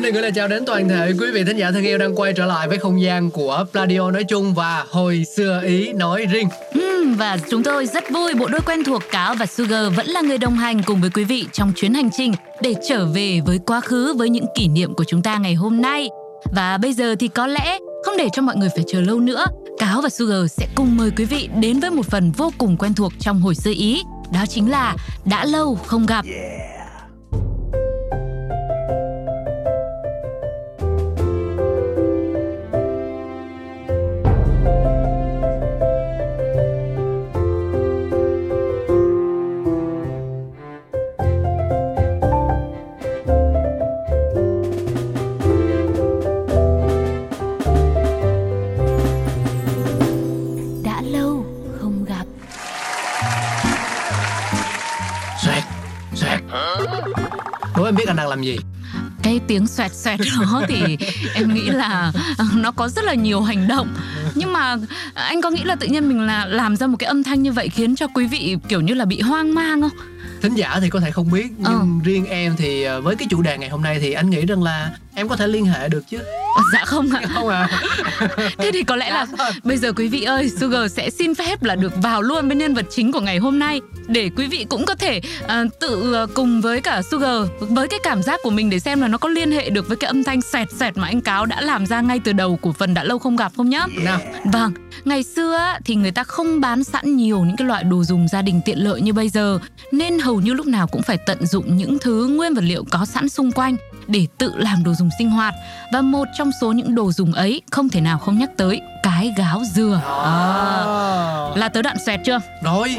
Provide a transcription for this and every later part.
Xin được gửi lời chào đến toàn thể quý vị thính giả thân yêu đang quay trở lại với không gian của Pladio nói chung và hồi xưa Ý nói riêng. Và chúng tôi rất vui bộ đôi quen thuộc Cáo và Sugar vẫn là người đồng hành cùng với quý vị trong chuyến hành trình để trở về với quá khứ với những kỷ niệm của chúng ta ngày hôm nay. Và bây giờ thì có lẽ không để cho mọi người phải chờ lâu nữa, Cáo và Sugar sẽ cùng mời quý vị đến với một phần vô cùng quen thuộc trong hồi xưa Ý. Đó chính là đã lâu không gặp. Đã làm gì? cái tiếng xoẹt xoẹt đó thì em nghĩ là ờ, nó có rất là nhiều hành động nhưng mà anh có nghĩ là tự nhiên mình là làm ra một cái âm thanh như vậy khiến cho quý vị kiểu như là bị hoang mang không Thính giả thì có thể không biết nhưng Ờ. riêng em thì ờ, với cái chủ đề ngày hôm nay thì anh nghĩ rằng là em có thể liên hệ được chứ. Dạ không ạ. Không à? thế thì có lẽ là bây giờ quý vị ơi Sugar sẽ xin phép là được vào luôn với nhân vật chính của ngày hôm nay để quý vị cũng có thể ờ, tự ờ, cùng với cả Sugar với cái cảm giác của mình để xem là nó có liên hệ được với cái âm thanh xoẹt xoẹt mà anh cáo đã làm ra ngay từ đầu của phần đã lâu không gặp không nhá? Nào, Vâng, ngày xưa thì người ta không bán sẵn nhiều những cái loại đồ dùng gia đình tiện lợi như bây giờ nên hầu như lúc nào cũng phải tận dụng những thứ nguyên vật liệu có sẵn xung quanh để tự làm đồ dùng sinh hoạt. Và một trong số những đồ dùng ấy không thể nào không nhắc tới cái gáo dừa. À, là tới đoạn xoẹt chưa? Rồi,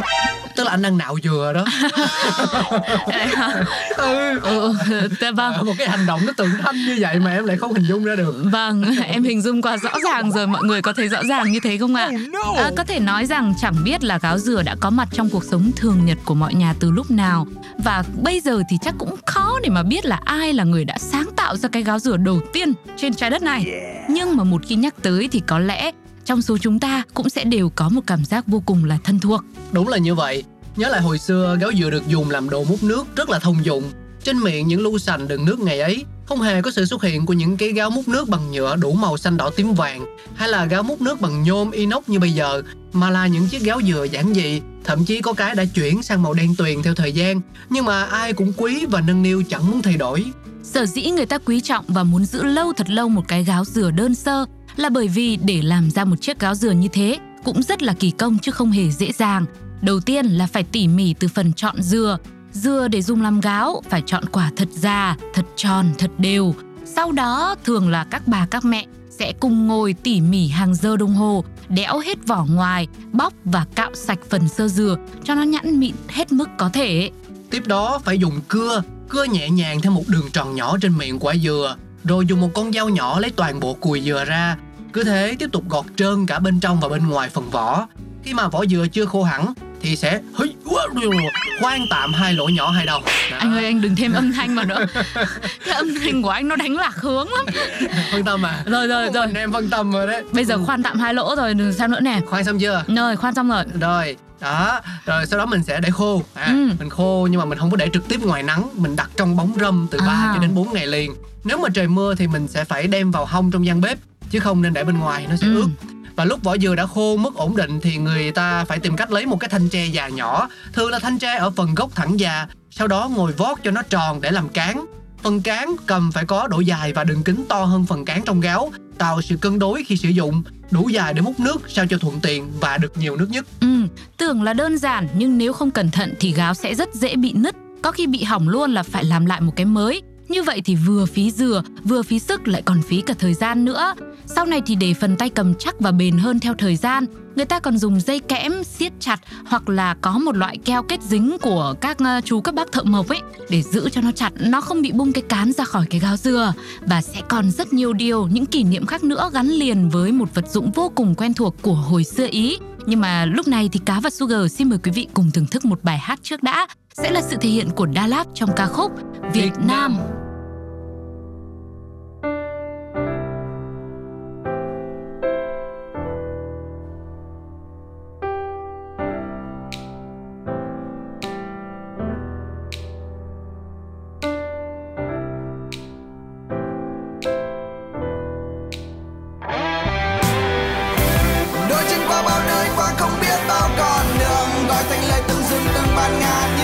tức là anh đang nạo dừa đó. ừ. Ừ, dạ vâng. Một cái hành động nó tượng thanh như vậy mà em lại không hình dung ra được. Vâng, em hình dung qua rõ ràng rồi mọi người có thấy rõ ràng như thế không ạ? À, có thể nói rằng chẳng biết là gáo dừa đã có mặt trong cuộc sống thường nhật của mọi nhà từ lúc nào và bây giờ thì chắc cũng khó để mà biết là ai là người đã sáng tạo ra cái gáo dừa đầu tiên trên trái đất này. Nhưng mà một khi nhắc tới thì có lẽ trong số chúng ta cũng sẽ đều có một cảm giác vô cùng là thân thuộc. Đúng là như vậy. Nhớ lại hồi xưa gáo dừa được dùng làm đồ múc nước rất là thông dụng. Trên miệng những lu sành đựng nước ngày ấy không hề có sự xuất hiện của những cái gáo múc nước bằng nhựa đủ màu xanh đỏ tím vàng hay là gáo múc nước bằng nhôm inox như bây giờ mà là những chiếc gáo dừa giản dị thậm chí có cái đã chuyển sang màu đen tuyền theo thời gian nhưng mà ai cũng quý và nâng niu chẳng muốn thay đổi Sở dĩ người ta quý trọng và muốn giữ lâu thật lâu một cái gáo dừa đơn sơ là bởi vì để làm ra một chiếc gáo dừa như thế cũng rất là kỳ công chứ không hề dễ dàng. Đầu tiên là phải tỉ mỉ từ phần chọn dừa. Dừa để dùng làm gáo phải chọn quả thật già, thật tròn, thật đều. Sau đó thường là các bà các mẹ sẽ cùng ngồi tỉ mỉ hàng giờ đồng hồ, đẽo hết vỏ ngoài, bóc và cạo sạch phần sơ dừa cho nó nhẵn mịn hết mức có thể. Tiếp đó phải dùng cưa, cưa nhẹ nhàng theo một đường tròn nhỏ trên miệng quả dừa, rồi dùng một con dao nhỏ lấy toàn bộ cùi dừa ra. Cứ thế tiếp tục gọt trơn cả bên trong và bên ngoài phần vỏ. Khi mà vỏ dừa chưa khô hẳn thì sẽ khoan tạm hai lỗ nhỏ hai đầu. Đó, Anh ơi anh đừng thêm âm thanh vào nữa Cái âm thanh của anh nó đánh lạc hướng lắm phân tâm à? Rồi rồi rồi em phân tâm rồi đấy. Bây giờ khoan tạm hai lỗ rồi sao nữa nè Khoan xong chưa? Rồi khoan xong rồi Rồi, đó, rồi sau đó mình sẽ để khô à, Ừ. Mình khô nhưng mà mình không có để trực tiếp ngoài nắng Mình đặt trong bóng râm từ 3 À. cho đến 4 ngày liền Nếu mà trời mưa thì mình sẽ phải đem vào hông trong gian bếp Chứ không nên để bên ngoài, nó sẽ Ừ. ướt và lúc vỏ dừa đã khô mức ổn định thì người ta phải tìm cách lấy một cái thanh tre già nhỏ Thường là thanh tre ở phần gốc thẳng già Sau đó ngồi vót cho nó tròn để làm cán Phần cán cầm phải có độ dài và đường kính to hơn phần cán trong gáo Tạo sự cân đối khi sử dụng Đủ dài để múc nước sao cho thuận tiện và được nhiều nước nhất. Ừ, Tưởng là đơn giản nhưng nếu không cẩn thận thì gáo sẽ rất dễ bị nứt Có khi bị hỏng luôn là phải làm lại một cái mới. Như vậy thì vừa phí dừa, vừa phí sức lại còn phí cả thời gian nữa. Sau này thì để phần tay cầm chắc và bền hơn theo thời gian người ta còn dùng dây kẽm siết chặt hoặc là có một loại keo kết dính của các ờ, chú các bác thợ mộc ấy để giữ cho nó chặt, nó không bị bung cái cán ra khỏi cái gáo dừa và sẽ còn rất nhiều điều những kỷ niệm khác nữa gắn liền với một vật dụng vô cùng quen thuộc của hồi xưa Ý. Nhưng mà lúc này thì Cá và Sugar xin mời quý vị cùng thưởng thức một bài hát trước đã sẽ là sự thể hiện của Đa Lạt trong ca khúc Việt, Việt Nam. Nam. nói thành lời từng rừng từng ban ngàn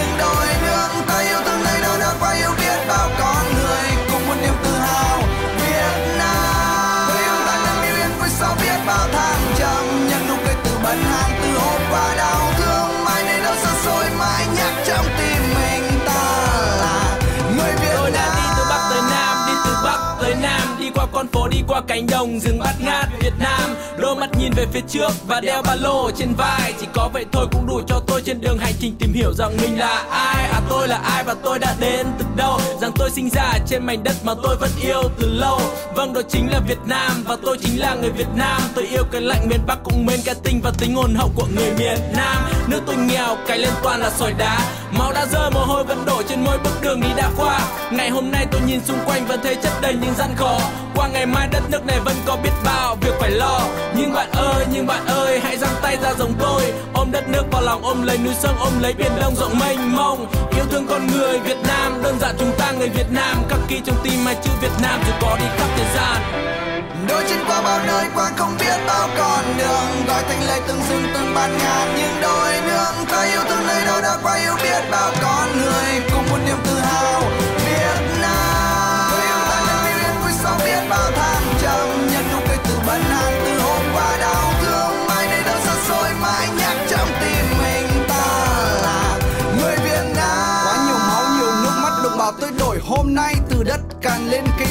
Con phố đi qua cánh đồng rừng bát ngát Việt Nam. Đôi mắt nhìn về phía trước và đeo ba lô trên vai. Chỉ có vậy thôi cũng đủ cho tôi trên đường hành trình tìm hiểu rằng mình là ai. À tôi là ai và tôi đã đến từ đâu? Rằng tôi sinh ra trên mảnh đất mà tôi vẫn yêu từ lâu. Vâng đó chính là Việt Nam và tôi chính là người Việt Nam. Tôi yêu cái lạnh miền Bắc cũng mến cái tinh và tính hồn hậu của người miền Nam. Nước tôi nghèo cái lên toàn là sỏi đá. Máu đã rơi mồ hôi vẫn đổ trên mỗi bước đường đi đã qua ngày hôm nay tôi nhìn xung quanh vẫn thấy chất đầy những gian khó qua ngày mai đất nước này vẫn có biết bao việc phải lo. Nhưng bạn ơi, nhưng bạn ơi, hãy giang tay ra giống tôi. Ôm đất nước vào lòng, ôm lấy núi sông, ôm lấy biển đông rộng mênh mông. Yêu thương con người Việt Nam, đơn giản chúng ta người Việt Nam. Khắc ghi trong tim hai chữ Việt Nam, dù có đi khắp thời gian. Đôi chân qua bao nơi qua không biết bao con đường. Gọi thành lời từng rừng từng bạt ngàn những đôi nương. Ta yêu thương nơi đâu đã qua, yêu biết bao con người. Cùng một niềm tự hào.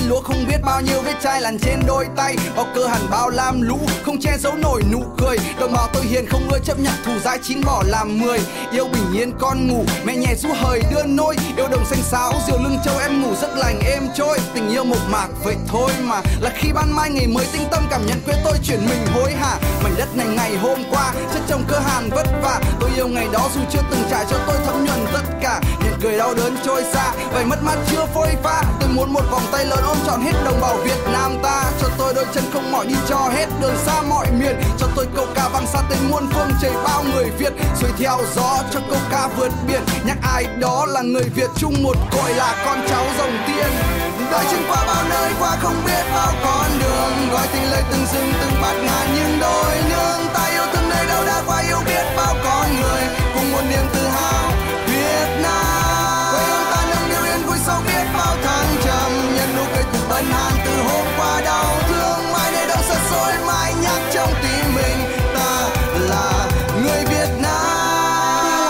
Lúa không biết bao nhiêu vết chai lằn trên đôi tay. Bao cơ hẳn bao lam lũ, không che giấu nổi nụ cười. Đồng bào tôi hiền không ưa chấp nhận thù dai chín bỏ làm mười. Yêu bình yên con ngủ, mẹ nhẹ rũ hời đưa nôi. Yêu đồng xanh sáo diều lưng châu em ngủ rất lành êm trôi. Tình yêu một mạc, vậy thôi mà. Là khi ban mai ngày mới tinh tâm cảm nhận quê tôi chuyển mình hối hả. Mảnh đất này ngày hôm qua, chất trong cơ hàn vất vả. Tôi yêu ngày đó dù chưa từng trải cho tôi thấm nhuần tất cả. Những cười đau đớn trôi xa, vậy mất mát chưa phôi pha. Tôi muốn một vòng tay lớn ôm trọn hết đồng bào Việt Nam ta, cho tôi đôi chân không mỏi đi cho hết đường xa mọi miền. Cho tôi câu ca vang xa tên muôn phương, chảy bao người Việt, xuôi theo gió cho câu ca vượt biển. Nhắc ai đó là người Việt chung một cội là con cháu dòng tiên đã chân qua bao nơi qua không biết bao con đường gọi tình lời từng rừng từng bạt ngàn nhưng đôi nương ta trong tim mình, ta là người Việt Nam.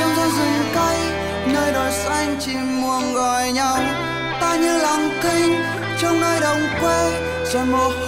Rừng rừng rừng cây, nơi đồi xanh chim muông gọi nhau. Ta như lòng kinh, trong nơi đồng quê rồi mồ hôi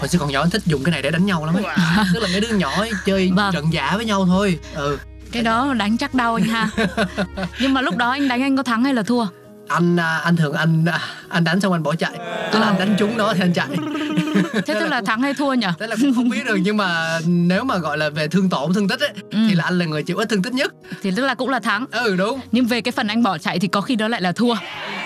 hồi xưa còn nhỏ anh thích dùng cái này để đánh nhau lắm ấy tức là mấy đứa nhỏ ấy, chơi vâng. trận giả với nhau thôi. Ừ. Cái đó đánh chắc đau anh ha. Nhưng mà lúc đó anh đánh anh có thắng hay là thua? Anh à, anh thường anh à, anh đánh xong anh bỏ chạy. Tức là anh đánh trúng nó thì anh chạy. Thế tức là thắng hay thua nhỉ? Thế là cũng không biết được nhưng mà nếu mà gọi là về thương tổn thương tích ấy Ừ. thì là anh là người chịu ít thương tích nhất. Thì tức là cũng là thắng. Ừ đúng. Nhưng về cái phần anh bỏ chạy thì có khi đó lại là thua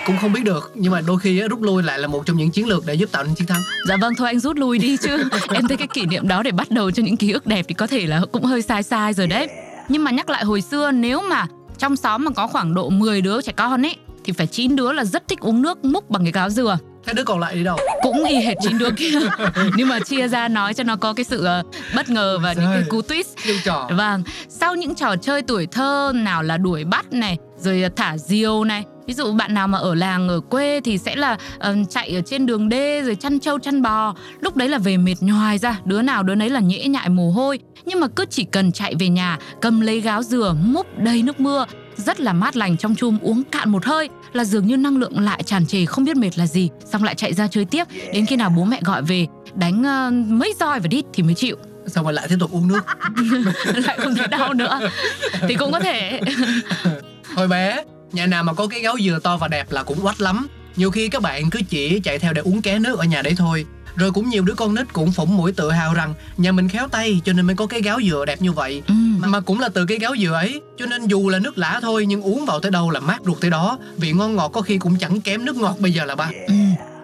cũng không biết được nhưng mà đôi khi á, rút lui lại là một trong những chiến lược để giúp tạo nên chiến thắng. Dạ vâng thôi anh rút lui đi chứ. Em thấy cái kỷ niệm đó để bắt đầu cho những ký ức đẹp Thì có thể là cũng hơi sai sai rồi đấy. Nhưng mà nhắc lại hồi xưa nếu mà trong xóm mà có khoảng độ 10 đứa trẻ con ấy Thì phải 9 đứa là rất thích uống nước múc bằng cái gáo dừa. Thế đứa còn lại đi đâu? Cũng y hệt 9 đứa kia. Nhưng mà chia ra nói cho nó có cái sự ờ, bất ngờ và những cái Trời. cú twist. Trò. Vâng, sau những trò chơi tuổi thơ nào là đuổi bắt này, rồi thả diều này. Ví dụ bạn nào mà ở làng ở quê thì sẽ là ờ, chạy ở trên đường đê rồi chăn trâu chăn bò. Lúc đấy là về mệt nhoài ra, đứa nào đứa nấy là nhễ nhại mồ hôi. Nhưng mà cứ chỉ cần chạy về nhà, cầm lấy gáo dừa, múc đầy nước mưa, rất là mát lành trong chum uống cạn một hơi là dường như năng lượng lại tràn trề không biết mệt là gì. Xong lại chạy ra chơi tiếp. Đến khi nào bố mẹ gọi về đánh ờ, mấy roi vào đít thì mới chịu. Xong rồi lại tiếp tục uống nước. Lại không thấy đau nữa. Thì cũng có thể. Hồi bé nhà nào mà có cái gáo dừa to và đẹp là cũng oách lắm nhiều khi các bạn cứ chỉ chạy theo để uống ké nước ở nhà đấy thôi rồi cũng nhiều đứa con nít cũng phỏng mũi tự hào rằng nhà mình khéo tay cho nên mới có cái gáo dừa đẹp như vậy ừ. mà, mà cũng là từ cái gáo dừa ấy cho nên dù là nước lã thôi nhưng uống vào tới đâu là mát ruột tới đó vị ngon ngọt có khi cũng chẳng kém nước ngọt bây giờ là ba Ừ.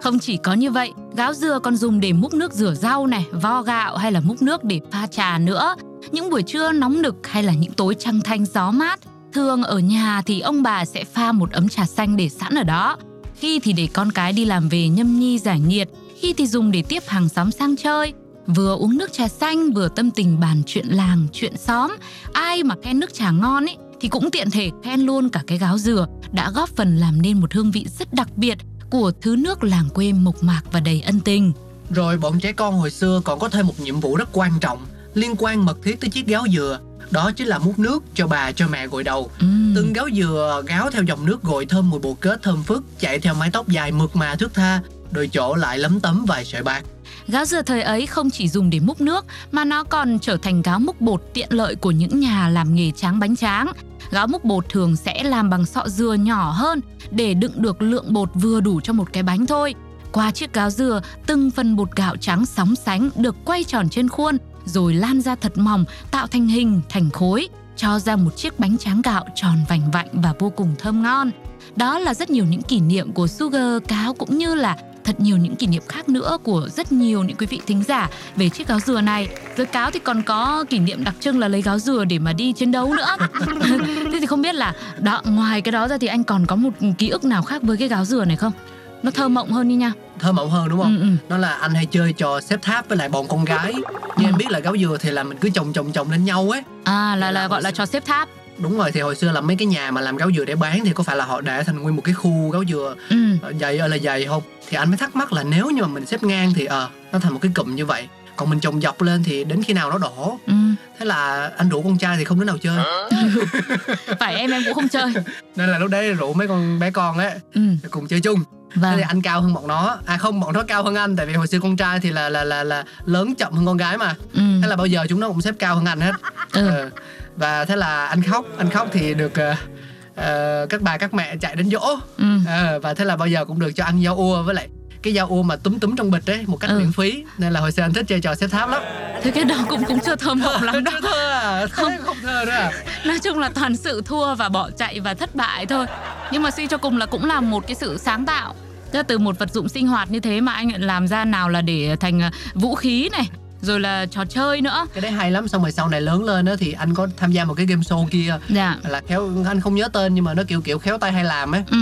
Không chỉ có như vậy, gáo dừa còn dùng để múc nước rửa rau này, vo gạo hay là múc nước để pha trà nữa. Những buổi trưa nóng nực hay là những tối trăng thanh gió mát, thường ở nhà thì ông bà sẽ pha một ấm trà xanh để sẵn ở đó. Khi thì để con cái đi làm về nhâm nhi giải nhiệt, khi thì dùng để tiếp hàng xóm sang chơi. Vừa uống nước trà xanh vừa tâm tình bàn chuyện làng, chuyện xóm. Ai mà khen nước trà ngon ấy thì cũng tiện thể khen luôn cả cái gáo dừa đã góp phần làm nên một hương vị rất đặc biệt của thứ nước làng quê mộc mạc và đầy ân tình. Rồi bọn trẻ con hồi xưa còn có thêm một nhiệm vụ rất quan trọng liên quan mật thiết tới chiếc gáo dừa. Đó chính là múc nước cho bà cho mẹ gội đầu. Ừm. Từng gáo dừa gáo theo dòng nước gội thơm mùi bồ kết thơm phức chạy theo mái tóc dài mượt mà thướt tha, đôi chỗ lại lấm tấm vài sợi bạc. Gáo dừa thời ấy không chỉ dùng để múc nước mà nó còn trở thành gáo múc bột tiện lợi của những nhà làm nghề tráng bánh tráng. Gáo múc bột thường sẽ làm bằng sọ dừa nhỏ hơn để đựng được lượng bột vừa đủ cho một cái bánh thôi. Qua chiếc gáo dừa, từng phần bột gạo trắng sóng sánh được quay tròn trên khuôn rồi lan ra thật mỏng tạo thành hình, thành khối, cho ra một chiếc bánh tráng gạo tròn vành vạnh và vô cùng thơm ngon. Đó là rất nhiều những kỷ niệm của Sugar Cáo cũng như là thật nhiều những kỷ niệm khác nữa của rất nhiều những quý vị thính giả về chiếc gáo dừa này. Rồi cáo thì còn có kỷ niệm đặc trưng là lấy gáo dừa để mà đi chiến đấu nữa. Thế thì không biết là đó ngoài cái đó ra thì anh còn có một ký ức nào khác với cái gáo dừa này không? Nó thơ mộng hơn đi nha. Thơm mộng hơn đúng không? Ừ, ừ. Đó là anh hay chơi trò xếp tháp với lại bọn con gái. Như em biết là gáo dừa thì là mình cứ chồng chồng chồng lên nhau ấy. À là Là là gọi là trò xếp tháp. Đúng rồi thì hồi xưa là mấy cái nhà mà làm gáo dừa để bán thì có phải là họ để thành nguyên một cái khu gáo dừa Ừ. ờ, dày ơi là dày không? Thì anh mới thắc mắc là nếu như mà mình xếp ngang thì ờ nó thành một cái cụm như vậy. Còn mình trồng dọc lên thì đến khi nào nó đổ Ừ. thế là anh rủ con trai thì không đứa nào chơi Phải em em cũng không chơi. nên là lúc đấy rủ mấy con bé con ấy Ừ. cùng chơi chung Vâng. thì anh cao hơn bọn nó à không bọn nó cao hơn anh tại vì hồi xưa con trai thì là là là là lớn chậm hơn con gái mà Ừ. thế là bao giờ chúng nó cũng xếp cao hơn anh hết Ừ. Ờ. và thế là anh khóc anh khóc thì được ờ, ờ, các bà các mẹ chạy đến dỗ Ừ. Ờ, và thế là bao giờ cũng được cho ăn dao ua với lại cái dao ua mà túm túm trong bịch ấy một cách Ừ. miễn phí nên là hồi xưa anh thích chơi trò xếp tháp lắm Thế cái đó cũng cũng chưa thơm mộng lắm đâu. Chưa thơ à không không thơ nữa à Nói chung là toàn sự thua và bỏ chạy và thất bại thôi. Nhưng mà suy cho cùng là cũng là một cái sự sáng tạo. Tức từ một vật dụng sinh hoạt như thế mà anh lại làm ra nào là để thành à, vũ khí này, rồi là trò chơi nữa. cái đấy hay lắm xong rồi sau này lớn lên đó thì anh có tham gia một cái game show kia Dạ. là khéo anh không nhớ tên nhưng mà nó kiểu kiểu khéo tay hay làm ấy Ừ.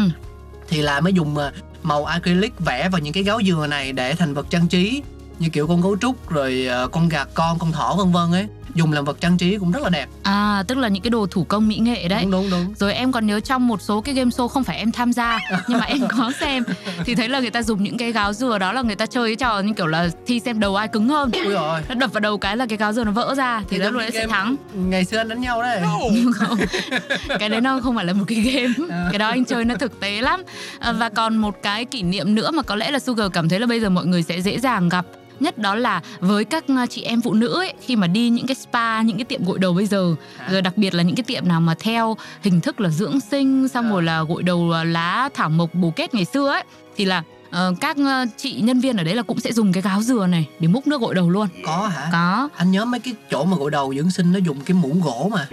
thì là mới dùng màu acrylic vẽ vào những cái gáo dừa này để thành vật trang trí, như kiểu con gấu trúc, rồi ờ, con gà con con thỏ, vân vân ấy dùng làm vật trang trí cũng rất là đẹp. À, tức là những cái đồ thủ công mỹ nghệ đấy. đúng đúng đúng. Rồi em còn nhớ trong một số cái game show không phải em tham gia nhưng mà em có xem. Thì thấy là người ta dùng những cái gáo dừa đó là người ta chơi cái trò như kiểu là thi xem đầu ai cứng hơn. ui rồi Nó đập vào đầu cái là cái gáo dừa nó vỡ ra thì, đó lúc đấy sẽ thắng. ngày xưa đánh nhau đấy. Không, cái đấy nó không phải là một cái game. À. cái đó anh chơi nó thực tế lắm. À, và còn một cái kỷ niệm nữa mà có lẽ là Sugar cảm thấy là bây giờ mọi người sẽ dễ dàng gặp nhất đó là với các ờ, chị em phụ nữ ấy khi mà đi những cái spa những cái tiệm gội đầu bây giờ. Rồi đặc biệt là những cái tiệm nào mà theo hình thức là dưỡng sinh xong rồi là gội đầu ờ, lá thảo mộc bồ kết ngày xưa ấy thì là ờ, các ờ, chị nhân viên ở đấy là cũng sẽ dùng cái gáo dừa này để múc nước gội đầu luôn. Có hả? Có. Anh nhớ mấy cái chỗ mà gội đầu dưỡng sinh nó dùng cái muỗng gỗ mà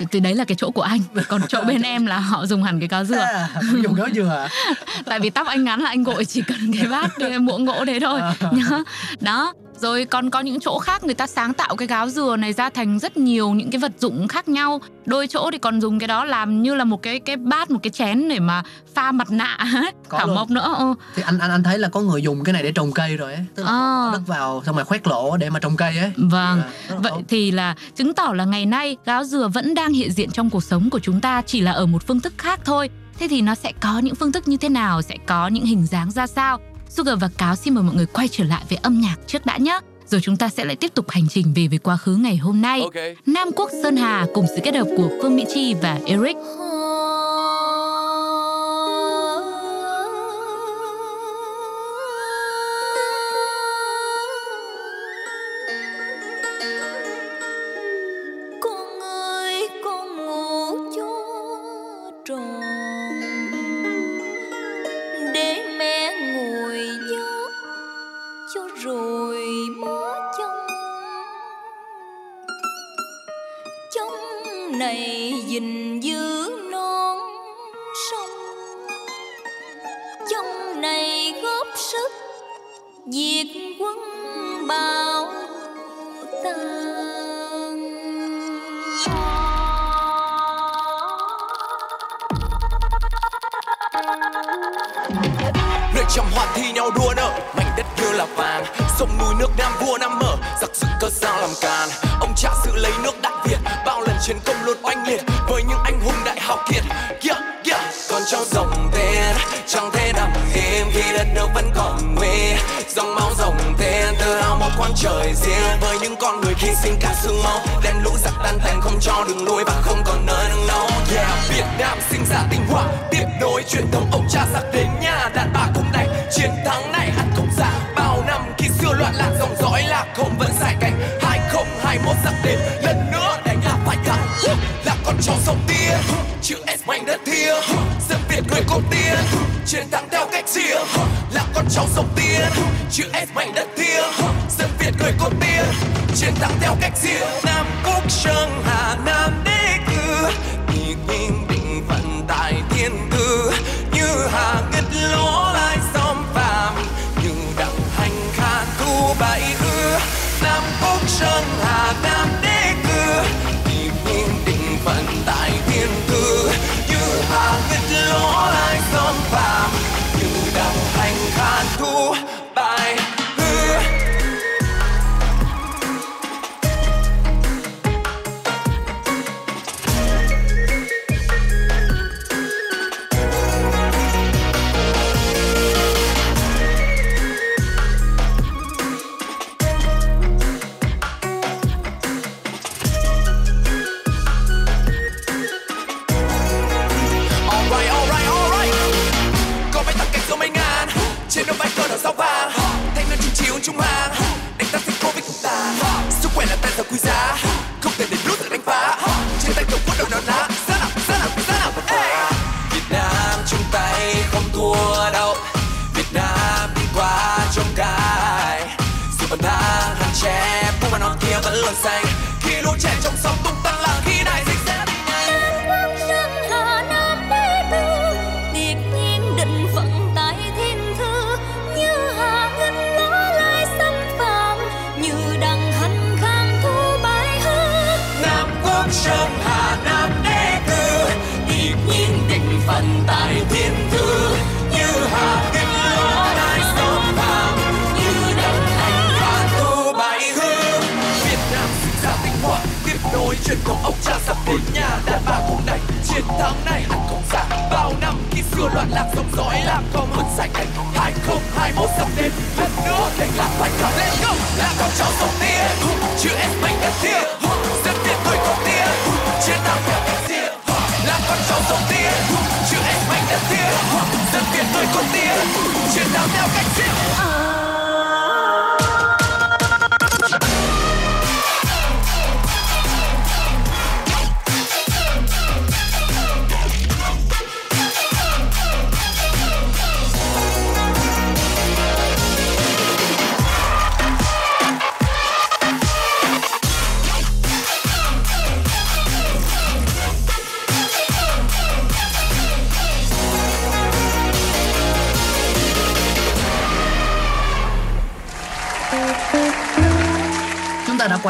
thì- thì đấy là cái chỗ của anh. Còn chỗ bên em là họ dùng hẳn cái gáo dừa. À, dùng gáo dừa. Tại vì tóc anh ngắn là anh gội chỉ cần cái bát cái muỗng gỗ đấy thôi. À. nhá. Đó rồi còn có những chỗ khác người ta sáng tạo cái gáo dừa này ra thành rất nhiều những cái vật dụng khác nhau đôi chỗ thì còn dùng cái đó làm như là một cái cái bát một cái chén để mà pha mặt nạ Có thảo luôn. mộc nữa ừ. thì anh anh anh thấy là có người dùng cái này để trồng cây rồi ấy tức là À. bỏ đất vào xong rồi khoét lỗ để mà trồng cây ấy vâng rất là Vậy tốt. thì là chứng tỏ là ngày nay gáo dừa vẫn đang hiện diện trong cuộc sống của chúng ta chỉ là ở một phương thức khác thôi. Thế thì nó sẽ có những phương thức như thế nào, sẽ có những hình dáng ra sao? Sugar và Cáo xin mời mọi người quay trở lại với âm nhạc trước đã nhé. Rồi chúng ta sẽ lại tiếp tục hành trình về với quá khứ ngày hôm nay. Ok. Nam Quốc Sơn Hà cùng sự kết hợp của Phương Mỹ Chi và Eric. Vua Nam mở Giặc sự cơ sao làm càn. Ông cha sự lấy nước Đại Việt Bao lần chiến công luôn oanh liệt. Với những anh hùng đại hào kiệt yeah, yeah. Con cháu dòng tên Chẳng thể nằm im Khi đất nước vẫn còn nguy. Dòng máu dòng tên Tự hào một quan trời riêng. Với những con người hy sinh cả xương máu Đem lũ giặc tan thành không cho đường lui Và không còn nơi nương náu. Yeah Việt Nam sinh ra tinh hoa Tiếp nối truyền thống ông cha giặc đến nhà. Một giặc đến lần nữa đánh là phải thắng Là con cháu sông tiên Chữ S mạnh đất thiêng Dân Việt người cốt tiên Chiến thắng theo cách riêng Là con cháu sông tiên Chữ S mạnh đất thiêng Dân Việt người cốt tiên Chiến thắng theo cách riêng Nam Quốc Sơn Hà, Nam đế cư. Kỳ nhìn định phận tại thiên cư. Tháng này hẳn không xa, Bao năm khi xưa loạn lạc dòng dõi làm con hơn sạch cảnh 2021 sắp đến. Lần nữa để lạc phải cả lên go là con cháu sông tiên chữ S mạnh đất tia dân tiền người có tia. Chiến thắng theo cách tia là con cháu sông tiên chữ S mạnh đất tia dân tiền người có tia. Chiến thắng theo cách tia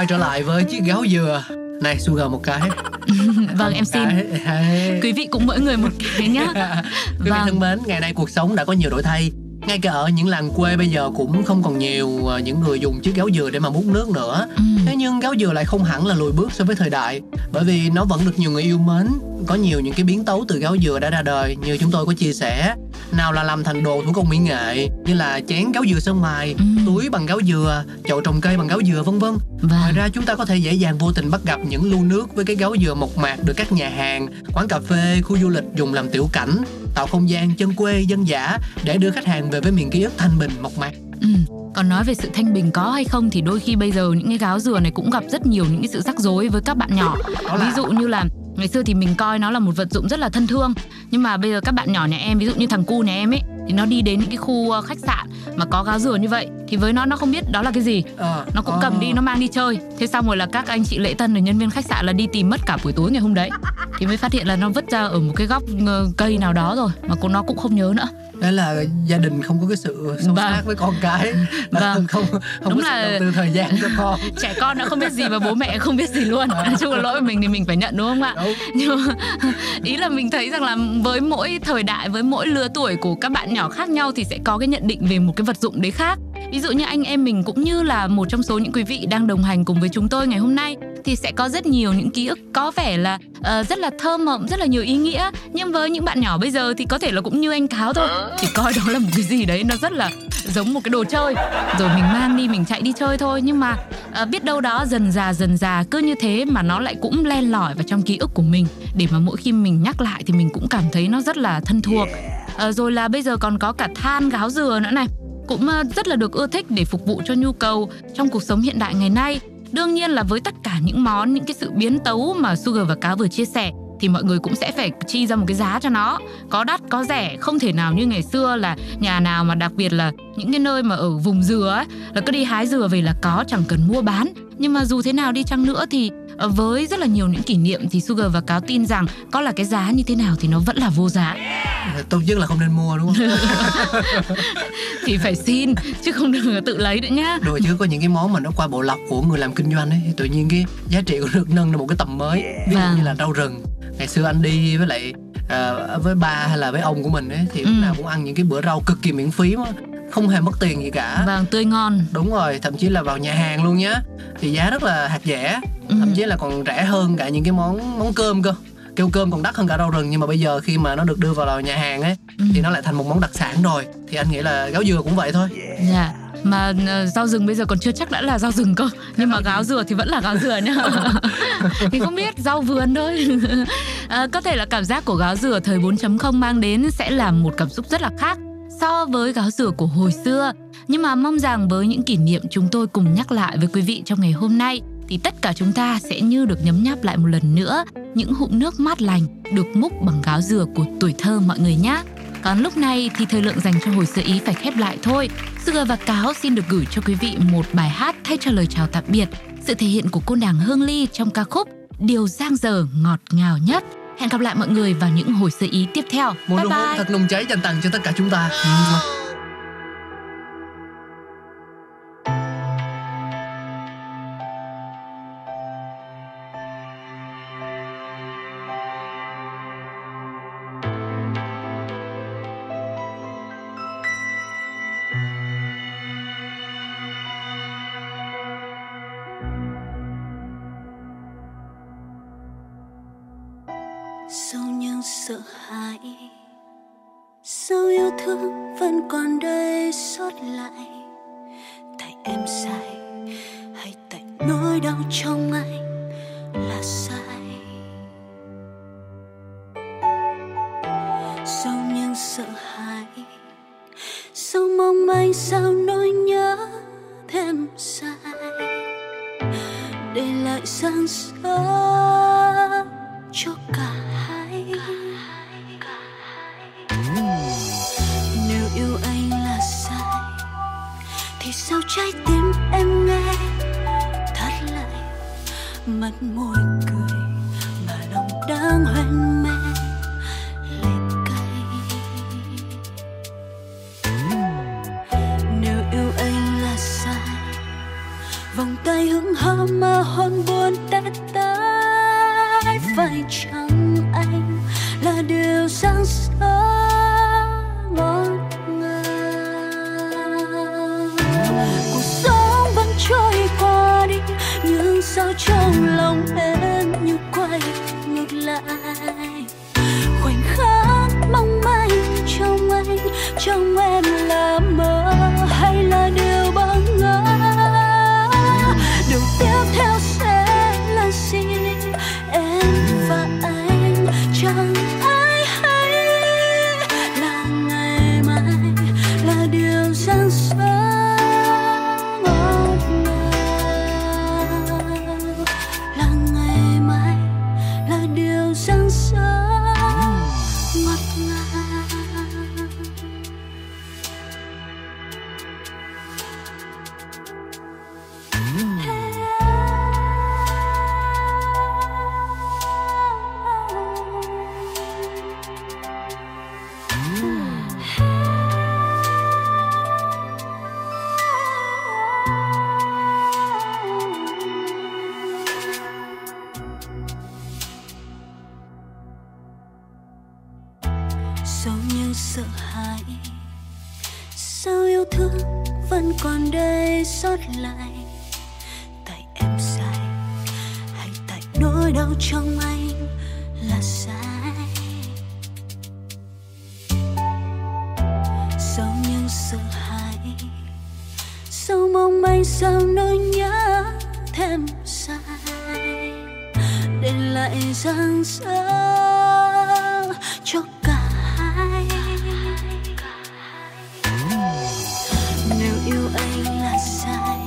quay trở lại với chiếc gáo dừa. Này Sugar một cái. Vâng em xin. cái. quý vị cũng mỗi người một cái nhá. Quý vị Vâng. thân mến ngày nay cuộc sống đã có nhiều đổi thay. Ngay cả ở những làng quê bây giờ cũng không còn nhiều ờ, những người dùng chiếc gáo dừa để mà múc nước nữa. Ừ. thế nhưng gáo dừa lại không hẳn là lùi bước so với thời đại bởi vì nó vẫn được nhiều người yêu mến. Có nhiều những cái biến tấu từ gáo dừa đã ra đời như chúng tôi có chia sẻ nào là làm thành đồ thủ công mỹ nghệ như là chén gáo dừa sơn mài Ừ. túi bằng gáo dừa chậu trồng cây bằng gáo dừa vân vân ngoài vâng ra chúng ta có thể dễ dàng vô tình bắt gặp những lu nước với cái gáo dừa mộc mạc được các nhà hàng, quán cà phê, khu du lịch dùng làm tiểu cảnh, tạo không gian chân quê dân dã để đưa khách hàng về với miền ký ức thanh bình mộc mạc. ừ. còn nói về sự thanh bình có hay không thì đôi khi bây giờ những cái gáo dừa này cũng gặp rất nhiều những cái sự rắc rối với các bạn nhỏ ví dụ như là ngày xưa thì mình coi nó là một vật dụng rất là thân thương. Nhưng mà bây giờ các bạn nhỏ nhà em, ví dụ như thằng cu nhà em ấy thì nó đi đến những cái khu ờ, khách sạn mà có gáo dừa như vậy thì với nó nó không biết đó là cái gì Ờ, nó cũng ờ. cầm đi nó mang đi chơi thế xong rồi là các anh chị lễ tân rồi nhân viên khách sạn là đi tìm mất cả buổi tối ngày hôm đấy thì mới phát hiện là nó vứt ra ở một cái góc cây nào đó rồi mà cũng nó cũng không nhớ nữa Đấy là gia đình không có cái sự sâu Vâng. sát với con cái, là Vâng. không không Đúng có là- sự đầu tư thời gian cho con. trẻ con nó không biết gì và bố mẹ không biết gì luôn nói chung là lỗi của mình thì mình phải nhận đúng không ạ Đúng. nhưng mà ý là mình thấy rằng là với mỗi thời đại với mỗi lứa tuổi của các bạn nhỏ khác nhau thì sẽ có cái nhận định về một cái vật dụng đấy khác. Ví dụ như anh em mình cũng như là một trong số những quý vị đang đồng hành cùng với chúng tôi ngày hôm nay thì sẽ có rất nhiều những ký ức có vẻ là uh, rất là thơ mộng rất là nhiều ý nghĩa. Nhưng với những bạn nhỏ bây giờ thì có thể là cũng như anh cáo thôi. Thì coi đó là một cái gì đấy nó rất là giống một cái đồ chơi. Rồi mình mang đi mình chạy đi chơi thôi. Nhưng mà uh, biết đâu đó dần già dần già cứ như thế mà nó lại cũng len lỏi vào trong ký ức của mình. Để mà mỗi khi mình nhắc lại thì mình cũng cảm thấy nó rất là thân thuộc. Uh, rồi là bây giờ còn có cả than gáo dừa nữa này. Cũng rất là được ưa thích để phục vụ cho nhu cầu trong cuộc sống hiện đại ngày nay đương nhiên là với tất cả những món, những cái sự biến tấu mà Sugar và Cá vừa chia sẻ, thì mọi người cũng sẽ phải chi ra một cái giá cho nó. Có đắt, có rẻ, không thể nào như ngày xưa là nhà nào mà đặc biệt là những cái nơi mà ở vùng dừa ấy là cứ đi hái dừa về là có, chẳng cần mua bán. Nhưng mà dù thế nào đi chăng nữa thì với rất là nhiều những kỷ niệm thì Sugar và Cáo tin rằng có là cái giá như thế nào thì nó vẫn là vô giá Tốt nhất là không nên mua đúng không? thì phải xin chứ không được tự lấy nữa nhá Đôi chứ có những cái món mà nó qua bộ lọc của người làm kinh doanh ấy thì tự nhiên cái giá trị của nó được nâng lên một cái tầm mới. Ví dụ Vâng. như là rau rừng. Ngày xưa anh đi với lại ờ, với ba hay là với ông của mình ấy thì lúc Ừ. nào cũng ăn những cái bữa rau cực kỳ miễn phí mà không hề mất tiền gì cả. vâng tươi ngon Đúng rồi, thậm chí là vào nhà hàng luôn nhá. Thì giá rất là hạt rẻ, Ừ. thậm chí là còn rẻ hơn cả những cái món món cơm cơ. Kêu cơm còn đắt hơn cả rau rừng nhưng mà bây giờ khi mà nó được đưa vào lò nhà hàng ấy Ừ. thì nó lại thành một món đặc sản rồi. Thì anh nghĩ là gáo dừa cũng vậy thôi. Dạ mà ờ, rau rừng bây giờ còn chưa chắc đã là rau rừng cơ nhưng mà gáo dừa thì vẫn là gáo dừa nhá thì không biết rau vườn thôi Ờ, có thể là cảm giác của gáo dừa thời 4.0 mang đến sẽ là một cảm xúc rất là khác so với gáo dừa của hồi xưa nhưng mà mong rằng với những kỷ niệm chúng tôi cùng nhắc lại với quý vị trong ngày hôm nay, thì tất cả chúng ta sẽ như được nhấm nháp lại một lần nữa những hụm nước mát lành được múc bằng gáo dừa của tuổi thơ mọi người nhé còn lúc này thì thời lượng dành cho hồi sơ ý phải khép lại thôi. Sugar và Cáo xin được gửi cho quý vị một bài hát thay cho lời chào tạm biệt. Sự thể hiện của cô nàng Hương Ly trong ca khúc Điều giang dở ngọt ngào nhất. Hẹn gặp lại mọi người vào những hồi sơ ý tiếp theo. Một bye bye. thật nồng cháy dành tặng cho tất cả chúng ta. vậy sao yêu thương vẫn còn đây sót lại? Tại em sai Hay tại nỗi đau trong anh? hay sao nỗi nhớ thêm dài? Để lại giang dở cho cả hai. Nếu yêu anh là sai,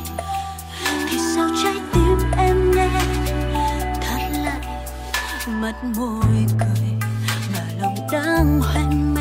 thì sao trái tim em nghe thật lại mặt môi cười, mà lòng đang hoen